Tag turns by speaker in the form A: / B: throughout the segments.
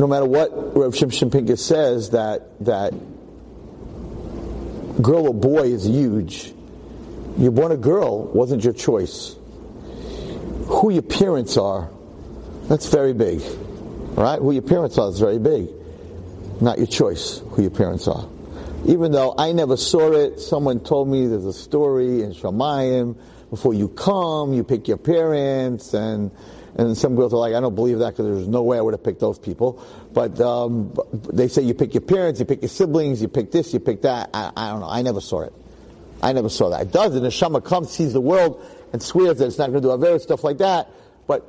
A: no matter what Rav Shimshon Pincus says, that that girl or boy is huge. You're born a girl wasn't your choice. Who your parents are, that's very big. Right? Who your parents are is very big. Not your choice, who your parents are. Even though I never saw it, someone told me there's a story in Shamayim. Before you come, you pick your parents, and and some girls are like, I don't believe that because there's no way I would have picked those people. But um, they say you pick your parents, you pick your siblings, you pick this, you pick that. I, I don't know. I never saw it. I never saw that. It does. The neshama comes, sees the world, and swears that it's not going to do aver stuff like that. But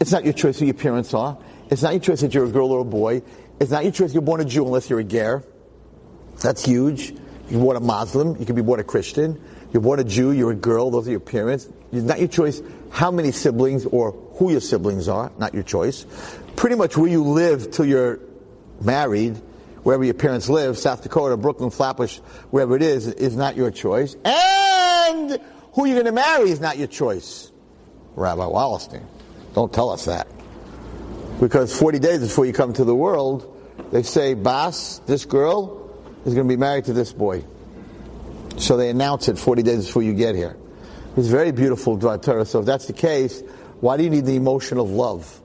A: it's not your choice who your parents are. It's not your choice that you're a girl or a boy. It's not your choice you're born a Jew unless you're a ger. That's huge. You're born a Muslim. You can be born a Christian. You're born a Jew. You're a girl. Those are your parents. It's not your choice how many siblings or who your siblings are. Not your choice. Pretty much where you live till you're married, wherever your parents live, South Dakota, Brooklyn, Flatbush, wherever it is, is not your choice. And who you're going to marry is not your choice. Rabbi Wallerstein. Don't tell us that. Because 40 days before you come to the world, they say, Bas, this girl is going to be married to this boy. So they announce it 40 days before you get here. It's very beautiful, Torah. So if that's the case, why do you need the emotion of love?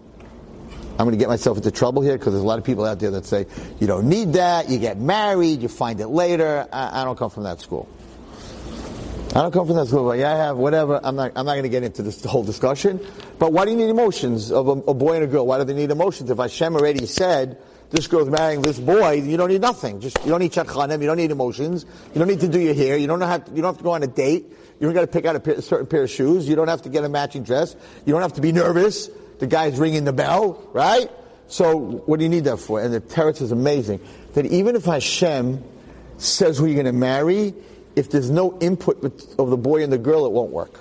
A: I'm going to get myself into trouble here because there's a lot of people out there that say you don't need that. You get married, you find it later. I, I don't come from that school. I don't come from that school. But yeah, I have whatever. I'm not. I'm not going to get into this whole discussion. But why do you need emotions of a, a boy and a girl? Why do they need emotions? If Hashem already said this girl's marrying this boy, you don't need nothing. Just you don't need shadchanim, you don't need emotions, you don't need to do your hair, you don't have to, you don't have to go on a date, you don't got to pick out a, pair, a certain pair of shoes, you don't have to get a matching dress, you don't have to be nervous. The guy's ringing the bell, right? So what do you need that for? And the teretz is amazing that even if Hashem says who you're going to marry, if there's no input of the boy and the girl, it won't work.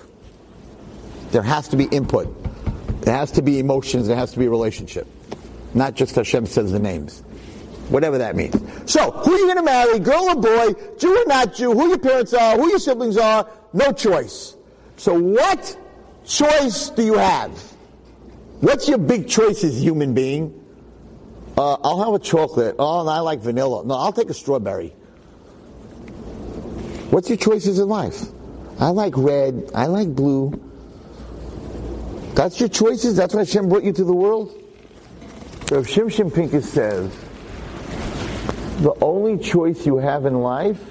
A: There has to be input. There has to be emotions. There has to be a relationship. Not just Hashem says the names. Whatever that means. So, who are you going to marry? Girl or boy? Jew or not Jew? Who your parents are? Who your siblings are? No choice. So what choice do you have? What's your big choice as human being? Uh, I'll have a chocolate. Oh, and I like vanilla. No, I'll take a strawberry. What's your choices in life? I like red. I like blue. That's your choices? That's why Hashem brought you to the world? Rav Shimshon Pincus says, the only choice you have in life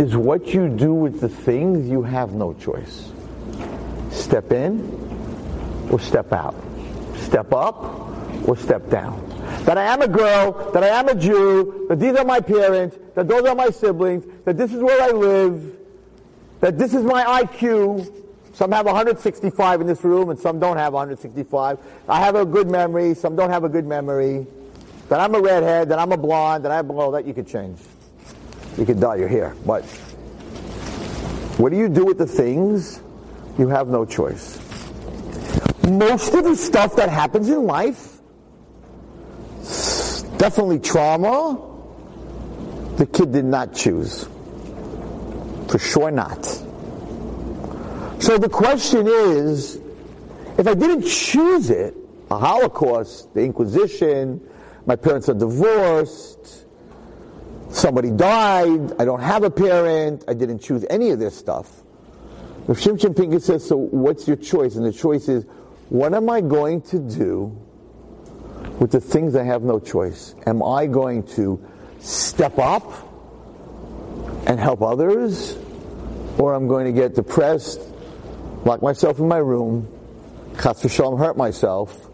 A: is what you do with the things you have no choice. Step in or step out. Step up or step down. That I am a girl, that I am a Jew, that these are my parents, that those are my siblings, that this is where I live, that this is my IQ, some have 165 in this room and some don't have 165. I have a good memory, some don't have a good memory. That I'm a redhead, that I'm a blonde, that I have below that you could change. You could dye your hair. But what do you do with the things? You have no choice. Most of the stuff that happens in life, definitely trauma, the kid did not choose. For sure not. So the question is, if I didn't choose it, a Holocaust, the Inquisition, my parents are divorced, somebody died, I don't have a parent, I didn't choose any of this stuff. If Shimshon Pincus says, so what's your choice? And the choice is, what am I going to do with the things I have no choice? Am I going to step up and help others? Or I'm going to get depressed lock myself in my room, chas v'shalom, hurt myself,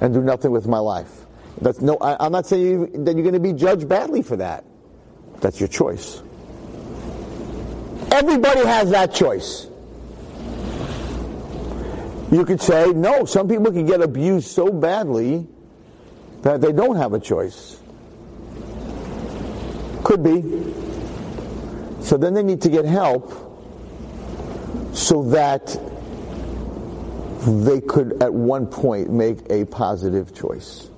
A: and do nothing with my life. That's no, I, am not saying that you're going to be judged badly for that. That's your choice. Everybody has that choice. You could say, no, some people can get abused so badly that they don't have a choice. Could be. So then they need to get help so that they could at one point make a positive choice.